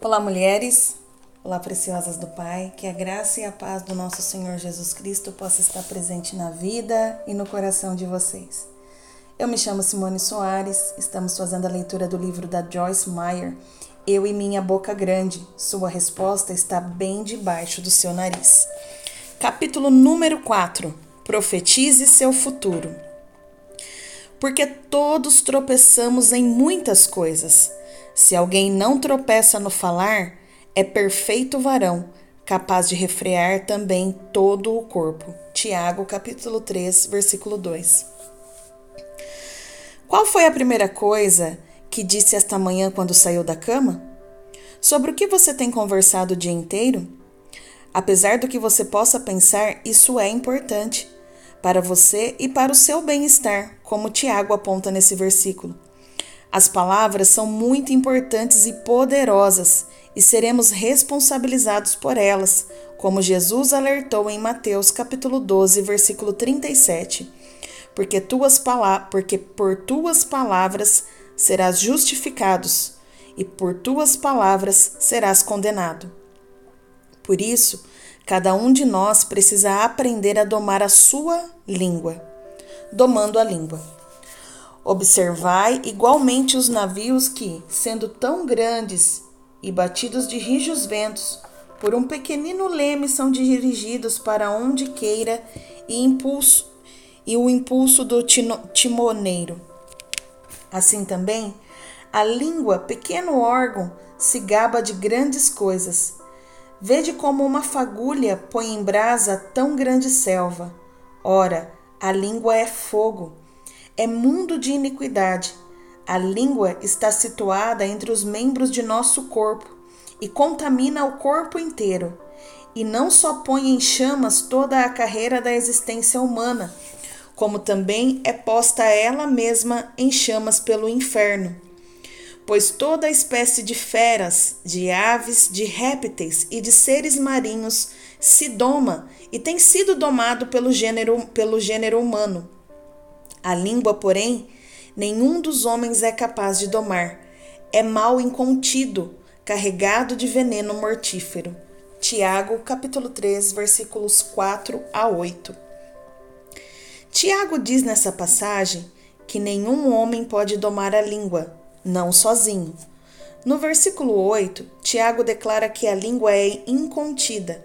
Olá, mulheres. Olá, preciosas do Pai. Que a graça e a paz do nosso Senhor Jesus Cristo possa estar presente na vida e no coração de vocês. Eu me chamo Simone Soares. Estamos fazendo a leitura do livro da Joyce Meyer, Eu e Minha Boca Grande. Sua resposta está bem debaixo do seu nariz. Capítulo número 4. Profetize seu futuro. Porque todos tropeçamos em muitas coisas. Se alguém não tropeça no falar, é perfeito varão, capaz de refrear também todo o corpo. Tiago, capítulo 3, versículo 2. Qual foi a primeira coisa que disse esta manhã quando saiu da cama? Sobre o que você tem conversado o dia inteiro? Apesar do que você possa pensar, isso é importante para você e para o seu bem-estar, como Tiago aponta nesse versículo. As palavras são muito importantes e poderosas e seremos responsabilizados por elas, como Jesus alertou em Mateus capítulo 12, versículo 37. Porque tuas porque por tuas palavras serás justificados e por tuas palavras serás condenado. Por isso, cada um de nós precisa aprender a domar a sua língua, domando a língua. Observai igualmente os navios que, sendo tão grandes e batidos de rijos ventos, por um pequenino leme são dirigidos para onde queira e impulso e o impulso do timoneiro. Assim também, a língua, pequeno órgão, se gaba de grandes coisas. Vede como uma fagulha põe em brasa tão grande selva. Ora, a língua é fogo é mundo de iniquidade. A língua está situada entre os membros de nosso corpo e contamina o corpo inteiro. E não só põe em chamas toda a carreira da existência humana, como também é posta ela mesma em chamas pelo inferno. Pois toda espécie de feras, de aves, de répteis e de seres marinhos se doma e tem sido domado pelo gênero, pelo gênero humano a língua, porém, nenhum dos homens é capaz de domar. É mal incontido, carregado de veneno mortífero. Tiago, capítulo 3, versículos 4 a 8. Tiago diz nessa passagem que nenhum homem pode domar a língua, não sozinho. No versículo 8, Tiago declara que a língua é incontida.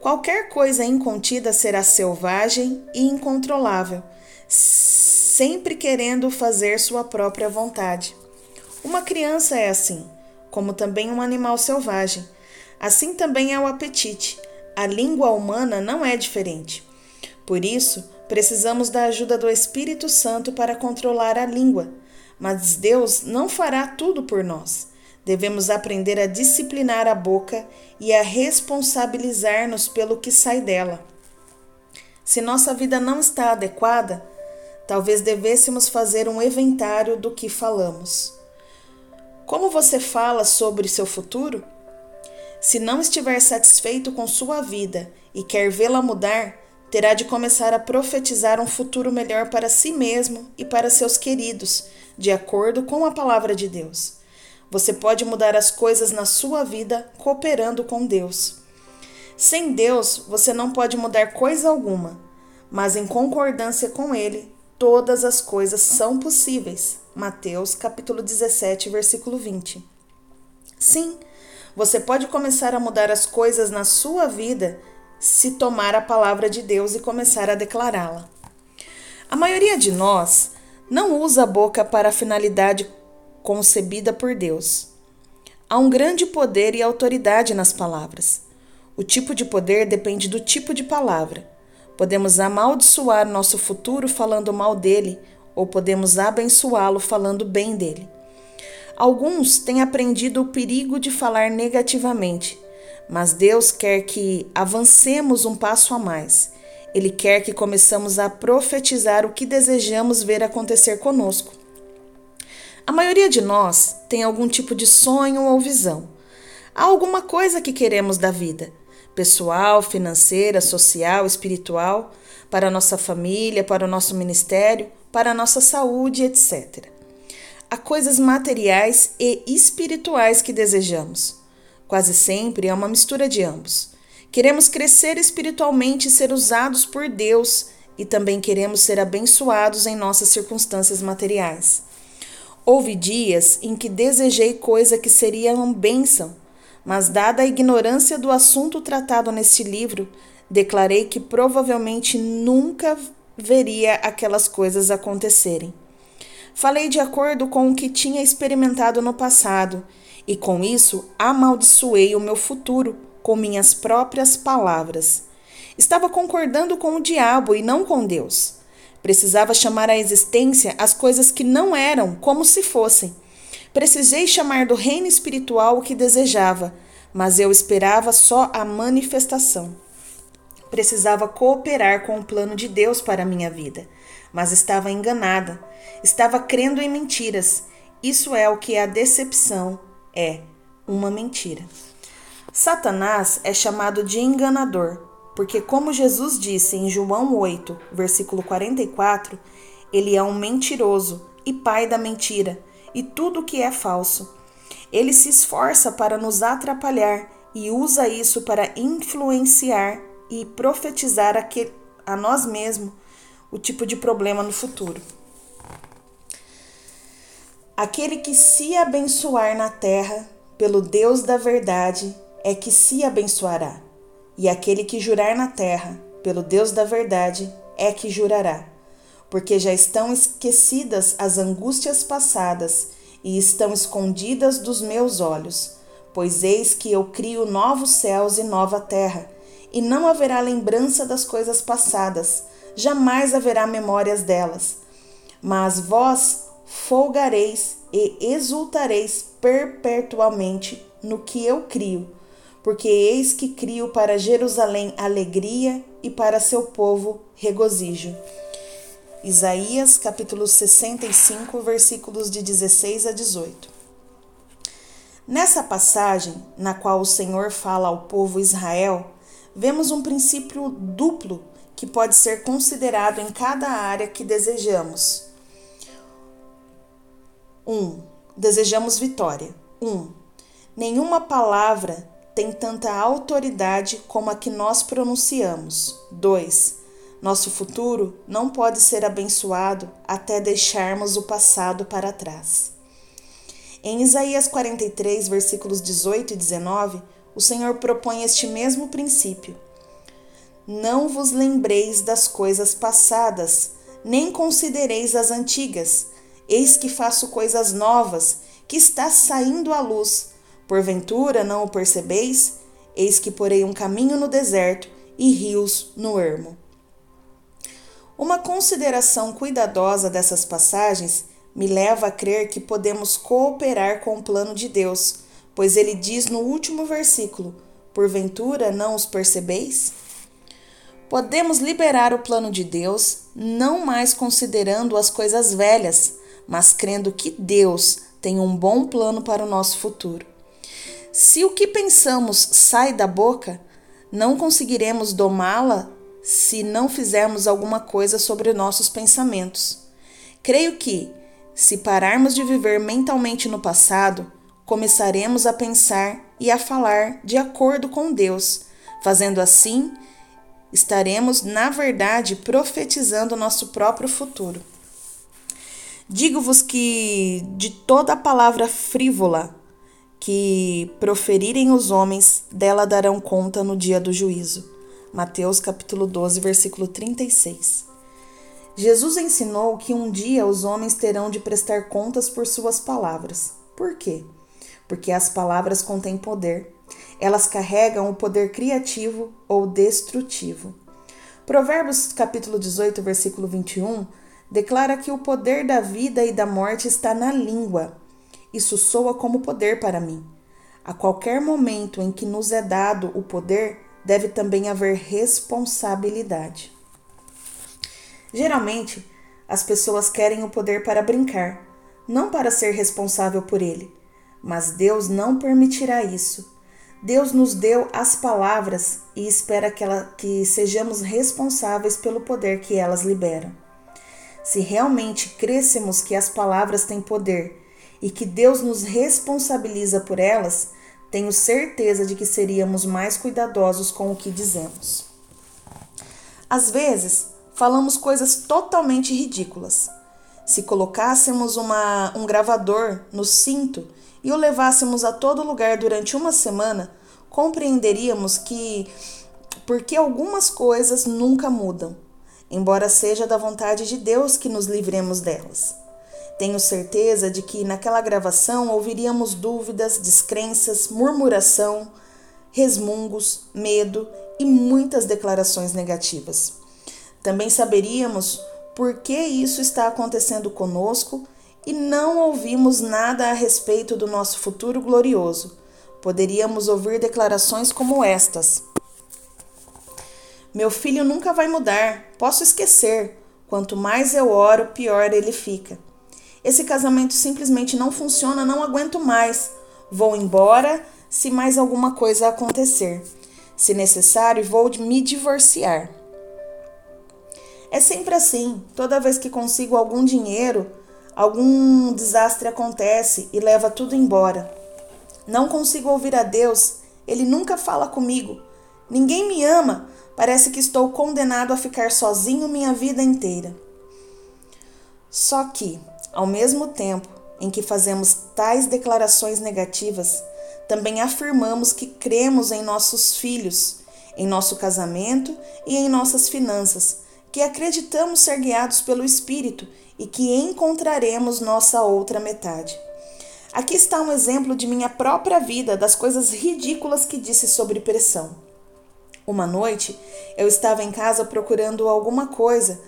Qualquer coisa incontida será selvagem e incontrolável sempre querendo fazer sua própria vontade. Uma criança é assim, como também um animal selvagem. Assim também é o apetite. A língua humana não é diferente. Por isso, precisamos da ajuda do Espírito Santo para controlar a língua. Mas Deus não fará tudo por nós. Devemos aprender a disciplinar a boca e a responsabilizar-nos pelo que sai dela. Se nossa vida não está adequada, Talvez devêssemos fazer um inventário do que falamos. Como você fala sobre seu futuro? Se não estiver satisfeito com sua vida e quer vê-la mudar, terá de começar a profetizar um futuro melhor para si mesmo e para seus queridos, de acordo com a palavra de Deus. Você pode mudar as coisas na sua vida cooperando com Deus. Sem Deus, você não pode mudar coisa alguma, mas em concordância com Ele, todas as coisas são possíveis. Mateus capítulo 17, versículo 20. Sim, você pode começar a mudar as coisas na sua vida se tomar a palavra de Deus e começar a declará-la. A maioria de nós não usa a boca para a finalidade concebida por Deus. Há um grande poder e autoridade nas palavras. O tipo de poder depende do tipo de palavra. Podemos amaldiçoar nosso futuro falando mal dele, ou podemos abençoá-lo falando bem dele. Alguns têm aprendido o perigo de falar negativamente, mas Deus quer que avancemos um passo a mais. Ele quer que começamos a profetizar o que desejamos ver acontecer conosco. A maioria de nós tem algum tipo de sonho ou visão. Há alguma coisa que queremos da vida pessoal, financeira, social, espiritual, para a nossa família, para o nosso ministério, para a nossa saúde, etc. Há coisas materiais e espirituais que desejamos. Quase sempre é uma mistura de ambos. Queremos crescer espiritualmente e ser usados por Deus, e também queremos ser abençoados em nossas circunstâncias materiais. Houve dias em que desejei coisa que seria uma bênção, mas, dada a ignorância do assunto tratado neste livro, declarei que provavelmente nunca veria aquelas coisas acontecerem. Falei de acordo com o que tinha experimentado no passado, e com isso amaldiçoei o meu futuro com minhas próprias palavras. Estava concordando com o diabo e não com Deus. Precisava chamar à existência as coisas que não eram como se fossem. Precisei chamar do reino espiritual o que desejava, mas eu esperava só a manifestação. Precisava cooperar com o plano de Deus para a minha vida, mas estava enganada. Estava crendo em mentiras. Isso é o que a decepção é: uma mentira. Satanás é chamado de enganador, porque, como Jesus disse em João 8, versículo 44, ele é um mentiroso e pai da mentira e tudo que é falso. Ele se esforça para nos atrapalhar e usa isso para influenciar e profetizar a, a nós mesmos o tipo de problema no futuro. Aquele que se abençoar na terra pelo Deus da verdade é que se abençoará, e aquele que jurar na terra, pelo Deus da verdade, é que jurará, porque já estão esquecidas as angústias passadas e estão escondidas dos meus olhos. Pois eis que eu crio novos céus e nova terra, e não haverá lembrança das coisas passadas, jamais haverá memórias delas. Mas vós folgareis e exultareis perpetuamente no que eu crio, porque eis que crio para Jerusalém alegria e para seu povo regozijo. Isaías capítulo 65, versículos de 16 a 18. Nessa passagem, na qual o Senhor fala ao povo Israel, vemos um princípio duplo que pode ser considerado em cada área que desejamos. 1. Um, desejamos vitória. 1. Um, nenhuma palavra tem tanta autoridade como a que nós pronunciamos. 2. Nosso futuro não pode ser abençoado até deixarmos o passado para trás. Em Isaías 43, versículos 18 e 19, o Senhor propõe este mesmo princípio. Não vos lembreis das coisas passadas, nem considereis as antigas. Eis que faço coisas novas, que está saindo à luz Porventura não o percebeis? Eis que porei um caminho no deserto e rios no ermo. Uma consideração cuidadosa dessas passagens me leva a crer que podemos cooperar com o plano de Deus, pois ele diz no último versículo: Porventura não os percebeis? Podemos liberar o plano de Deus não mais considerando as coisas velhas, mas crendo que Deus tem um bom plano para o nosso futuro. Se o que pensamos sai da boca, não conseguiremos domá-la se não fizermos alguma coisa sobre nossos pensamentos. Creio que, se pararmos de viver mentalmente no passado, começaremos a pensar e a falar de acordo com Deus. Fazendo assim, estaremos, na verdade, profetizando nosso próprio futuro. Digo-vos que de toda palavra frívola que proferirem os homens, dela darão conta no dia do juízo. Mateus capítulo 12, versículo 36. Jesus ensinou que um dia os homens terão de prestar contas por suas palavras. Por quê? Porque as palavras contêm poder. Elas carregam o poder criativo ou destrutivo. Provérbios capítulo 18, versículo 21 declara que o poder da vida e da morte está na língua. Isso soa como poder para mim. A qualquer momento em que nos é dado o poder, deve também haver responsabilidade. Geralmente, as pessoas querem o poder para brincar, não para ser responsável por ele. Mas Deus não permitirá isso. Deus nos deu as palavras e espera que, ela, que sejamos responsáveis pelo poder que elas liberam. Se realmente crêssemos que as palavras têm poder e que Deus nos responsabiliza por elas, tenho certeza de que seríamos mais cuidadosos com o que dizemos. Às vezes, falamos coisas totalmente ridículas. Se colocássemos uma, um gravador no cinto e o levássemos a todo lugar durante uma semana, compreenderíamos que porque algumas coisas nunca mudam, embora seja da vontade de Deus que nos livremos delas. Tenho certeza de que naquela gravação ouviríamos dúvidas, descrenças, murmuração, resmungos, medo e muitas declarações negativas. Também saberíamos por que isso está acontecendo conosco e não ouvimos nada a respeito do nosso futuro glorioso. Poderíamos ouvir declarações como estas: Meu filho nunca vai mudar, posso esquecer. Quanto mais eu oro, pior ele fica. Esse casamento simplesmente não funciona, não aguento mais. Vou embora se mais alguma coisa acontecer. Se necessário, vou me divorciar. É sempre assim. Toda vez que consigo algum dinheiro, algum desastre acontece e leva tudo embora. Não consigo ouvir a Deus, ele nunca fala comigo. Ninguém me ama, parece que estou condenado a ficar sozinho minha vida inteira. Só que ao mesmo tempo em que fazemos tais declarações negativas, também afirmamos que cremos em nossos filhos, em nosso casamento e em nossas finanças, que acreditamos ser guiados pelo Espírito e que encontraremos nossa outra metade. Aqui está um exemplo de minha própria vida, das coisas ridículas que disse sobre pressão. Uma noite, eu estava em casa procurando alguma coisa,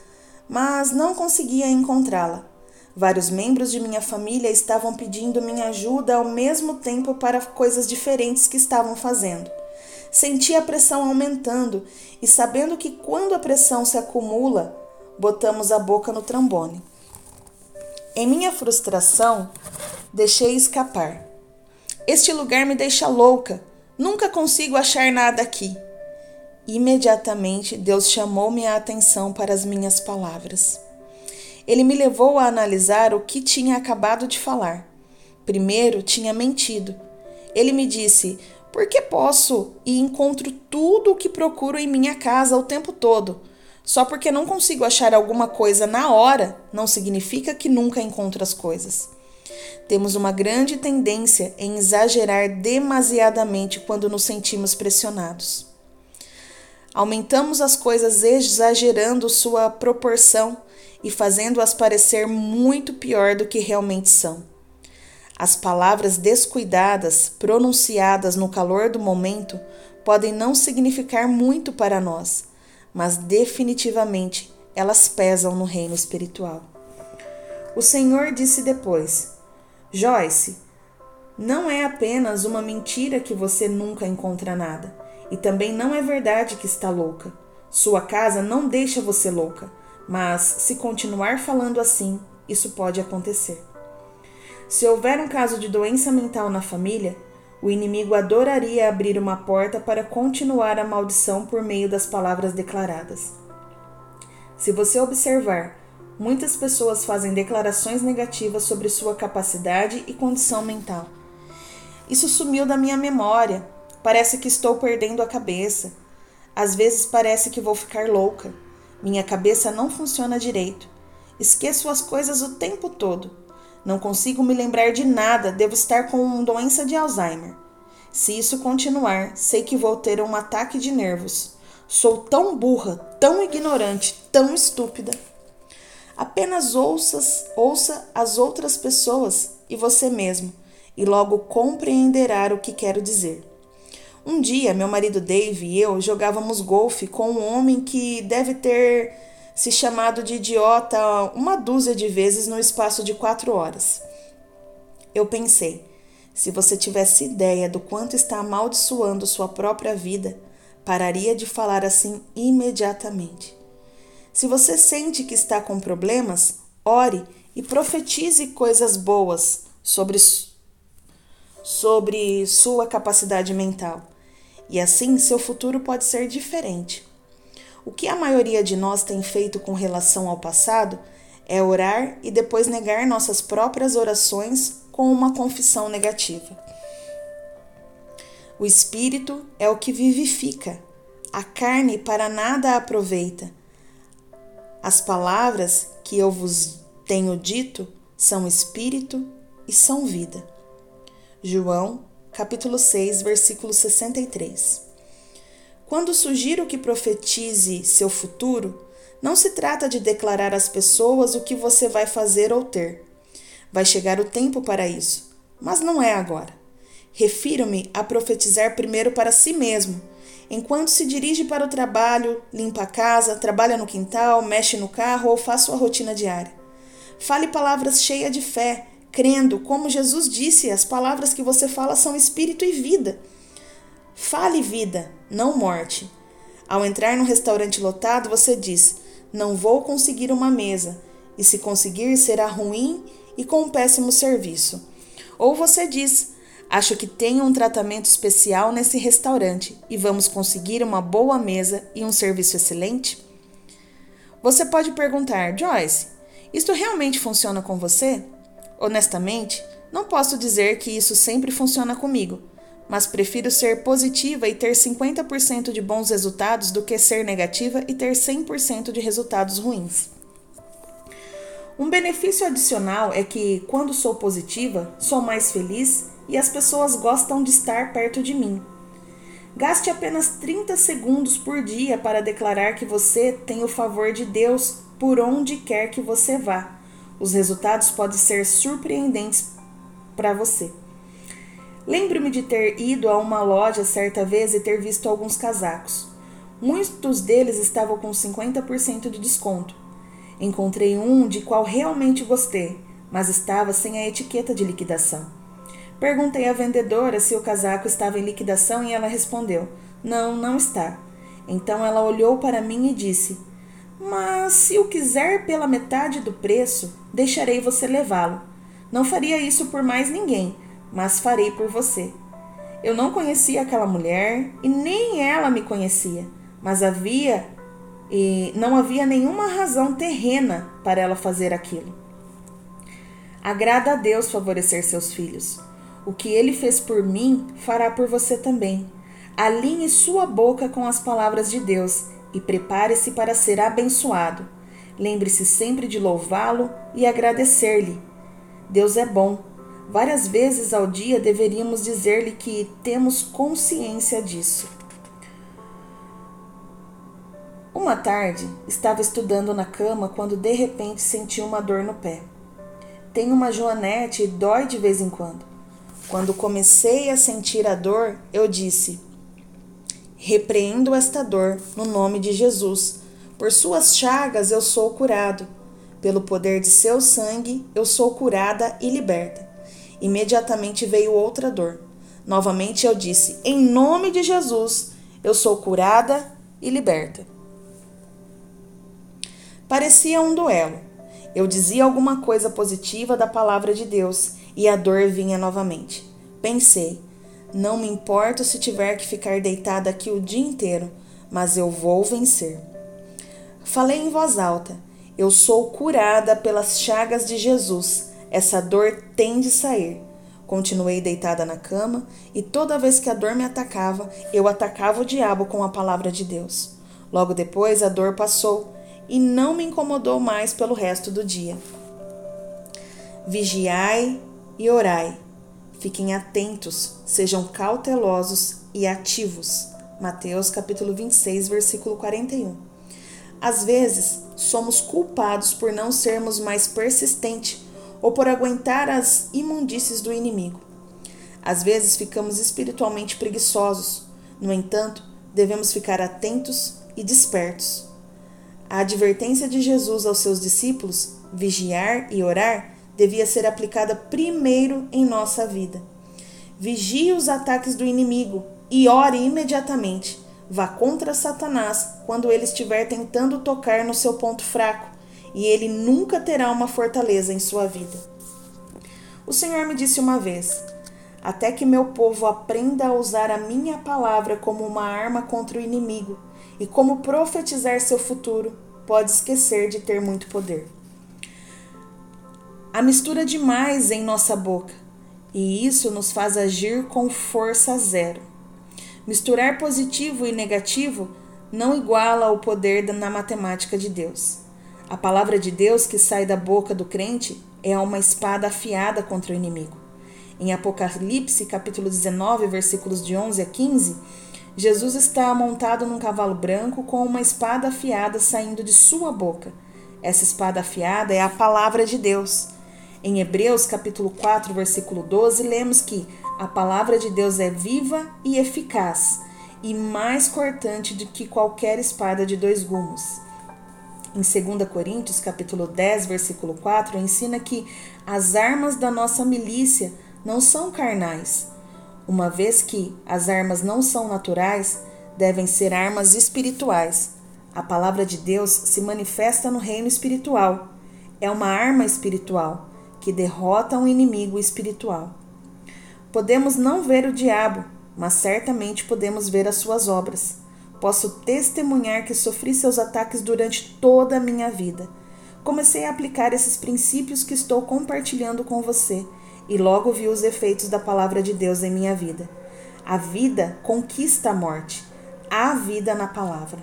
mas não conseguia encontrá-la. Vários membros de minha família estavam pedindo minha ajuda ao mesmo tempo para coisas diferentes que estavam fazendo. Senti a pressão aumentando e, sabendo que quando a pressão se acumula, botamos a boca no trambone. Em minha frustração, deixei escapar. Este lugar me deixa louca. Nunca consigo achar nada aqui. Imediatamente, Deus chamou minha atenção para as minhas palavras ele me levou a analisar o que tinha acabado de falar. Primeiro, tinha mentido. Ele me disse: Por que posso e encontro tudo o que procuro em minha casa o tempo todo? Só porque não consigo achar alguma coisa na hora, não significa que nunca encontro as coisas. Temos uma grande tendência em exagerar demasiadamente quando nos sentimos pressionados. Aumentamos as coisas exagerando sua proporção e fazendo-as parecer muito pior do que realmente são. As palavras descuidadas, pronunciadas no calor do momento, podem não significar muito para nós, mas definitivamente elas pesam no reino espiritual. O Senhor disse depois: Joyce, não é apenas uma mentira que você nunca encontra nada, e também não é verdade que está louca. Sua casa não deixa você louca. Mas, se continuar falando assim, isso pode acontecer. Se houver um caso de doença mental na família, o inimigo adoraria abrir uma porta para continuar a maldição por meio das palavras declaradas. Se você observar, muitas pessoas fazem declarações negativas sobre sua capacidade e condição mental. Isso sumiu da minha memória. Parece que estou perdendo a cabeça. Às vezes parece que vou ficar louca. Minha cabeça não funciona direito. Esqueço as coisas o tempo todo. Não consigo me lembrar de nada, devo estar com doença de Alzheimer. Se isso continuar, sei que vou ter um ataque de nervos. Sou tão burra, tão ignorante, tão estúpida. Apenas ouças, ouça as outras pessoas e você mesmo, e logo compreenderá o que quero dizer. Um dia, meu marido Dave e eu jogávamos golfe com um homem que deve ter se chamado de idiota uma dúzia de vezes no espaço de quatro horas. Eu pensei, se você tivesse ideia do quanto está amaldiçoando sua própria vida, pararia de falar assim imediatamente. Se você sente que está com problemas, ore e profetize coisas boas sobre, sobre sua capacidade mental e assim seu futuro pode ser diferente. O que a maioria de nós tem feito com relação ao passado é orar e depois negar nossas próprias orações com uma confissão negativa. O espírito é o que vivifica, a carne para nada aproveita. As palavras que eu vos tenho dito são espírito e são vida. João, capítulo 6, versículo 63. Quando sugiro que profetize seu futuro, não se trata de declarar às pessoas o que você vai fazer ou ter. Vai chegar o tempo para isso, mas não é agora. Refiro-me a profetizar primeiro para si mesmo, enquanto se dirige para o trabalho, limpa a casa, trabalha no quintal, mexe no carro ou faz sua rotina diária. Fale palavras cheias de fé, crendo, como Jesus disse, as palavras que você fala são espírito e vida. Fale vida, não morte. Ao entrar num restaurante lotado, você diz: Não vou conseguir uma mesa, e se conseguir, será ruim e com um péssimo serviço. Ou você diz: Acho que tenho um tratamento especial nesse restaurante e vamos conseguir uma boa mesa e um serviço excelente? Você pode perguntar, Joyce, isto realmente funciona com você? Honestamente, não posso dizer que isso sempre funciona comigo, mas prefiro ser positiva e ter 50% de bons resultados do que ser negativa e ter 100% de resultados ruins. Um benefício adicional é que, quando sou positiva, sou mais feliz e as pessoas gostam de estar perto de mim. Gaste apenas 30 segundos por dia para declarar que você tem o favor de Deus por onde quer que você vá. Os resultados podem ser surpreendentes para você. Lembro-me de ter ido a uma loja certa vez e ter visto alguns casacos. Muitos deles estavam com 50% de desconto. Encontrei um de qual realmente gostei, mas estava sem a etiqueta de liquidação. Perguntei à vendedora se o casaco estava em liquidação e ela respondeu: Não, não está. Então ela olhou para mim e disse: Mas se o quiser pela metade do preço, deixarei você levá-lo. Não faria isso por mais ninguém, mas farei por você. Eu não conhecia aquela mulher e nem ela me conhecia, mas havia e não havia nenhuma razão terrena para ela fazer aquilo. Agrada a Deus favorecer seus filhos. O que ele fez por mim, fará por você também. Alinhe sua boca com as palavras de Deus e prepare-se para ser abençoado. Lembre-se sempre de louvá-lo e agradecer-lhe. Deus é bom. Várias vezes ao dia deveríamos dizer-lhe que temos consciência disso. Uma tarde, estava estudando na cama quando de repente senti uma dor no pé. Tenho uma joanete e dói de vez em quando. Quando comecei a sentir a dor, eu disse: Repreendo esta dor no nome de Jesus. Por suas chagas eu sou curado. Pelo poder de seu sangue eu sou curada e liberta. Imediatamente veio outra dor. Novamente eu disse: Em nome de Jesus, eu sou curada e liberta. Parecia um duelo. Eu dizia alguma coisa positiva da palavra de Deus e a dor vinha novamente. Pensei, não me importo se tiver que ficar deitada aqui o dia inteiro, mas eu vou vencer. Falei em voz alta: Eu sou curada pelas chagas de Jesus. Essa dor tem de sair. Continuei deitada na cama e toda vez que a dor me atacava, eu atacava o diabo com a palavra de Deus. Logo depois a dor passou e não me incomodou mais pelo resto do dia. Vigiai e orai. Fiquem atentos, sejam cautelosos e ativos. Mateus capítulo 26, versículo 41. Às vezes, somos culpados por não sermos mais persistentes ou por aguentar as imundícies do inimigo. Às vezes, ficamos espiritualmente preguiçosos. No entanto, devemos ficar atentos e despertos. A advertência de Jesus aos seus discípulos, vigiar e orar, devia ser aplicada primeiro em nossa vida. Vigie os ataques do inimigo e ore imediatamente. Vá contra Satanás quando ele estiver tentando tocar no seu ponto fraco, e ele nunca terá uma fortaleza em sua vida. O Senhor me disse uma vez: Até que meu povo aprenda a usar a minha palavra como uma arma contra o inimigo e como profetizar seu futuro, pode esquecer de ter muito poder a mistura demais em nossa boca, e isso nos faz agir com força zero. Misturar positivo e negativo não iguala o poder na matemática de Deus. A palavra de Deus que sai da boca do crente é uma espada afiada contra o inimigo. Em Apocalipse, capítulo 19, versículos de 11 a 15, Jesus está montado num cavalo branco com uma espada afiada saindo de sua boca. Essa espada afiada é a palavra de Deus. Em Hebreus, capítulo 4, versículo 12, lemos que a palavra de Deus é viva e eficaz e mais cortante do que qualquer espada de dois gumes. Em 2 Coríntios, capítulo 10, versículo 4, ensina que as armas da nossa milícia não são carnais, uma vez que as armas não são naturais, devem ser armas espirituais. A palavra de Deus se manifesta no reino espiritual. É uma arma espiritual que derrota um inimigo espiritual. Podemos não ver o diabo, mas certamente podemos ver as suas obras. Posso testemunhar que sofri seus ataques durante toda a minha vida. Comecei a aplicar esses princípios que estou compartilhando com você e logo vi os efeitos da palavra de Deus em minha vida. A vida conquista a morte. Há vida na palavra.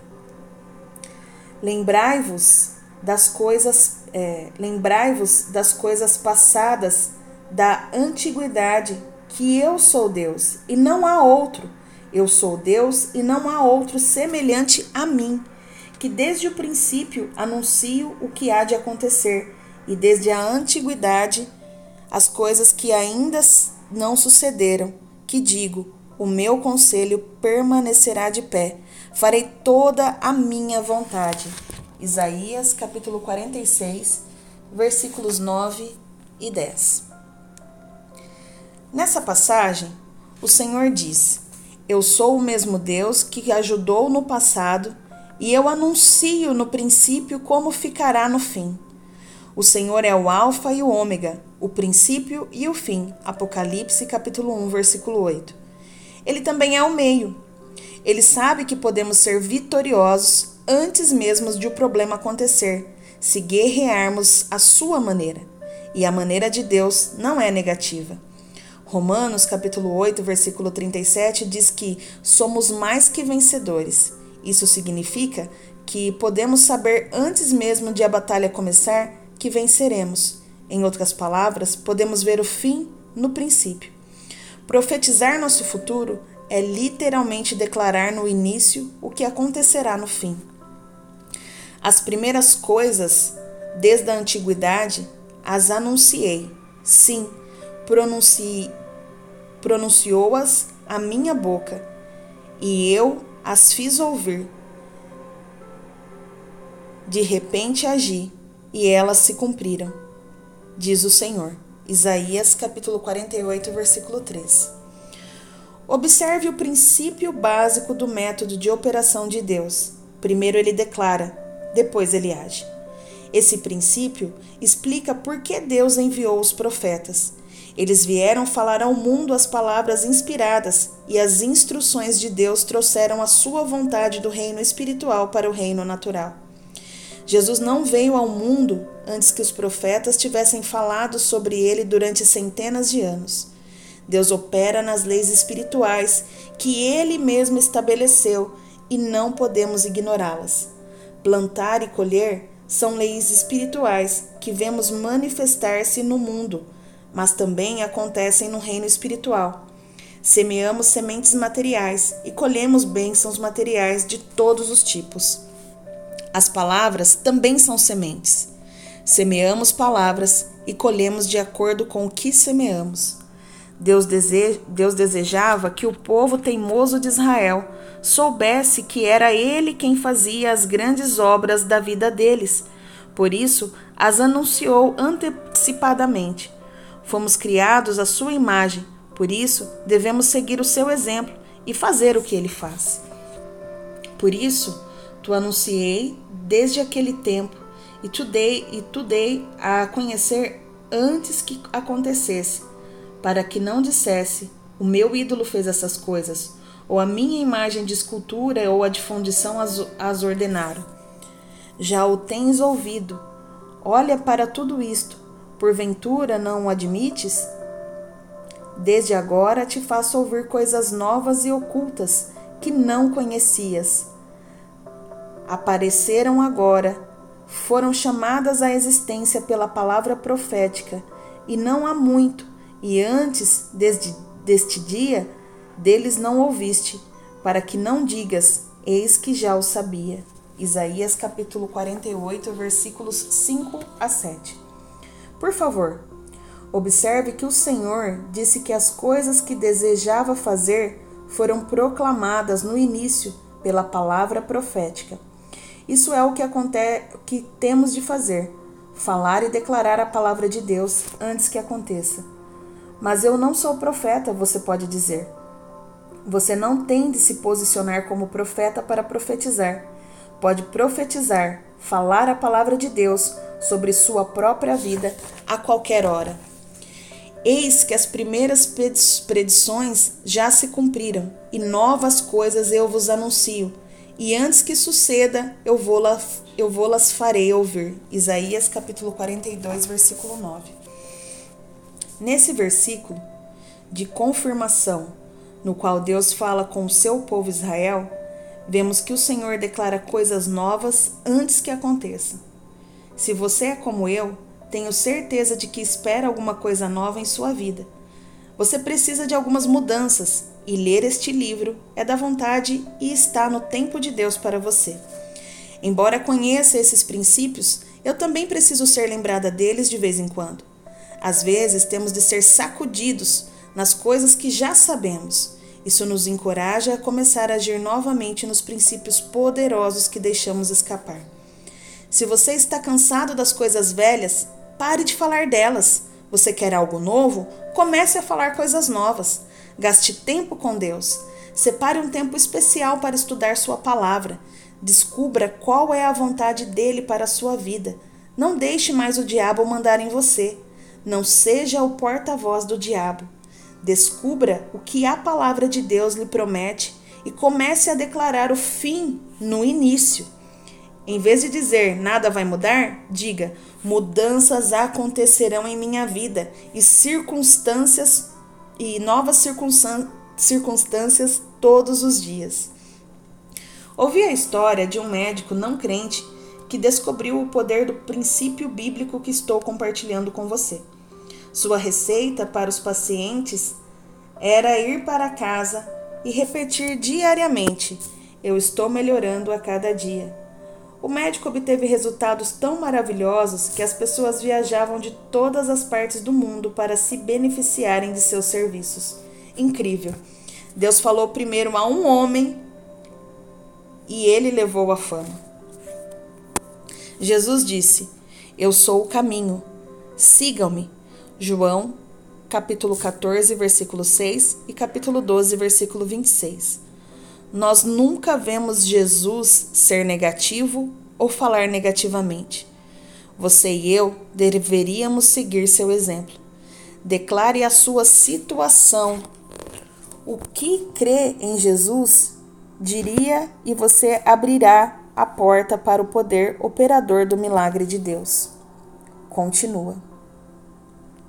Lembrai-vos das coisas, é, lembrai-vos das coisas passadas da antiguidade, que eu sou Deus e não há outro. Eu sou Deus e não há outro semelhante a mim, que desde o princípio anuncio o que há de acontecer e desde a antiguidade as coisas que ainda não sucederam, que digo, o meu conselho permanecerá de pé, farei toda a minha vontade. Isaías capítulo 46, versículos 9 e 10. Nessa passagem, o Senhor diz: Eu sou o mesmo Deus que ajudou no passado e eu anuncio no princípio como ficará no fim. O Senhor é o Alfa e o Ômega, o princípio e o fim. Apocalipse capítulo 1, versículo 8. Ele também é o meio. Ele sabe que podemos ser vitoriosos antes mesmo de o problema acontecer, se guerrearmos à sua maneira. E a maneira de Deus não é negativa. Romanos capítulo 8, versículo 37 diz que somos mais que vencedores. Isso significa que podemos saber antes mesmo de a batalha começar que venceremos. Em outras palavras, podemos ver o fim no princípio. Profetizar nosso futuro é literalmente declarar no início o que acontecerá no fim. As primeiras coisas, desde a antiguidade, as anunciei. Sim, pronunciou-as a minha boca, e eu as fiz ouvir. De repente agi e elas se cumpriram, diz o Senhor. Isaías capítulo 48, versículo 3. Observe o princípio básico do método de operação de Deus. Primeiro ele declara, depois ele age. Esse princípio explica por que Deus enviou os profetas. Eles vieram falar ao mundo as palavras inspiradas e as instruções de Deus trouxeram a sua vontade do reino espiritual para o reino natural. Jesus não veio ao mundo antes que os profetas tivessem falado sobre ele durante centenas de anos. Deus opera nas leis espirituais que ele mesmo estabeleceu e não podemos ignorá-las. Plantar e colher são leis espirituais que vemos manifestar-se no mundo, mas também acontecem no reino espiritual. Semeamos sementes materiais e colhemos bênçãos materiais de todos os tipos. As palavras também são sementes. Semeamos palavras e colhemos de acordo com o que semeamos. Deus, dese... Deus desejava que o povo teimoso de Israel soubesse que era Ele quem fazia as grandes obras da vida deles. Por isso, as anunciou antecipadamente. Fomos criados à sua imagem, por isso devemos seguir o seu exemplo e fazer o que ele faz. Por isso, Tu anunciei desde aquele tempo e tu dei, e tu dei a conhecer antes que acontecesse, para que não dissesse: o meu ídolo fez essas coisas, ou a minha imagem de escultura ou a de fundição as, as ordenaram. Já o tens ouvido. Olha para tudo isto. Porventura não o admites? Desde agora te faço ouvir coisas novas e ocultas que não conhecias. Apareceram agora, foram chamadas à existência pela palavra profética, e não há muito, e antes desde, deste dia, deles não ouviste, para que não digas, eis que já o sabia. Isaías capítulo 48, versículos 5 a 7. Por favor, observe que o Senhor disse que as coisas que desejava fazer foram proclamadas no início pela palavra profética. Isso é o que acontece, que temos de fazer: falar e declarar a palavra de Deus antes que aconteça. Mas eu não sou profeta, você pode dizer. Você não tem de se posicionar como profeta para profetizar pode profetizar, falar a palavra de Deus sobre sua própria vida a qualquer hora. Eis que as primeiras predições já se cumpriram, e novas coisas eu vos anuncio. E antes que suceda, eu vou-las vou farei ouvir. Isaías capítulo 42, versículo 9. Nesse versículo de confirmação, no qual Deus fala com o seu povo Israel, vemos que o Senhor declara coisas novas antes que aconteçam. Se você é como eu, tenho certeza de que espera alguma coisa nova em sua vida. Você precisa de algumas mudanças e ler este livro é da vontade e está no tempo de Deus para você. Embora conheça esses princípios, eu também preciso ser lembrada deles de vez em quando. Às vezes temos de ser sacudidos nas coisas que já sabemos isso nos encoraja a começar a agir novamente nos princípios poderosos que deixamos escapar. Se você está cansado das coisas velhas, pare de falar delas. Você quer algo novo? Comece a falar coisas novas. Gaste tempo com Deus. Separe um tempo especial para estudar Sua palavra. Descubra qual é a vontade dele para a sua vida. Não deixe mais o diabo mandar em você. Não seja o porta-voz do diabo. Descubra o que a palavra de Deus lhe promete e comece a declarar o fim no início. Em vez de dizer nada vai mudar, diga mudanças acontecerão em minha vida e circunstâncias e novas circunstâncias todos os dias. Ouvi a história de um médico não crente que descobriu o poder do princípio bíblico que estou compartilhando com você. Sua receita para os pacientes era ir para casa e repetir diariamente: Eu estou melhorando a cada dia. O médico obteve resultados tão maravilhosos que as pessoas viajavam de todas as partes do mundo para se beneficiarem de seus serviços. Incrível! Deus falou primeiro a um homem e ele levou a fama. Jesus disse: Eu sou o caminho, sigam-me João, capítulo 14, versículo 6 e capítulo 12, versículo 26. Nós nunca vemos Jesus ser negativo ou falar negativamente. Você e eu deveríamos seguir seu exemplo. Declare a sua situação. O que crê em Jesus diria e você abrirá a porta para o poder operador do milagre de Deus. Continua.